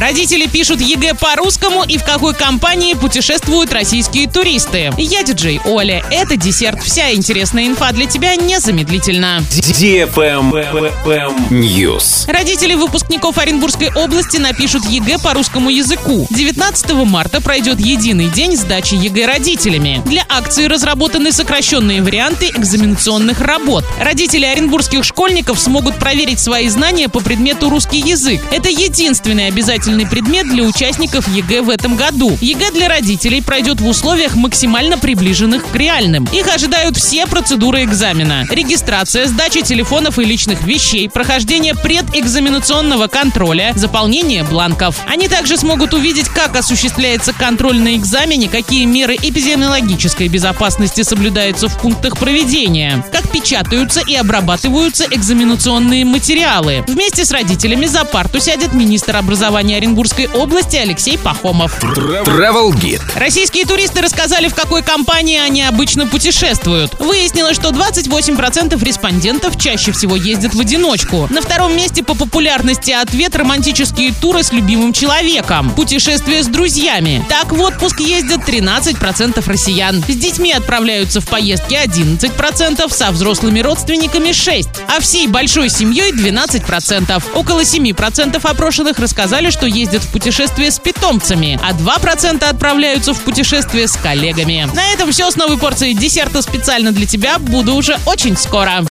Родители пишут ЕГЭ по-русскому и в какой компании путешествуют российские туристы. Я диджей Оля. Это десерт. Вся интересная инфа для тебя незамедлительно. News. Родители выпускников Оренбургской области напишут ЕГЭ по русскому языку. 19 марта пройдет единый день сдачи ЕГЭ родителями. Для акции разработаны сокращенные варианты экзаменационных работ. Родители оренбургских школьников смогут проверить свои знания по предмету русский язык. Это единственный обязательный предмет для участников ЕГЭ в этом году. ЕГЭ для родителей пройдет в условиях максимально приближенных к реальным. Их ожидают все процедуры экзамена. Регистрация, сдача телефонов и личных вещей, прохождение предэкзаменационного контроля, заполнение бланков. Они также смогут увидеть, как осуществляется контроль на экзамене, какие меры эпидемиологической безопасности соблюдаются в пунктах проведения, печатаются и обрабатываются экзаменационные материалы. Вместе с родителями за парту сядет министр образования Оренбургской области Алексей Пахомов. Travel Guide. Российские туристы рассказали, в какой компании они обычно путешествуют. Выяснилось, что 28% респондентов чаще всего ездят в одиночку. На втором месте по популярности ответ романтические туры с любимым человеком. Путешествия с друзьями. Так в отпуск ездят 13% россиян. С детьми отправляются в поездки 11%, со взрослыми родственниками 6%, а всей большой семьей 12%. Около 7% опрошенных рассказали, что ездят в путешествие с питомцами, а 2% отправляются в путешествие с коллегами. На этом все с новой порцией десерта специально для тебя. Буду уже очень скоро.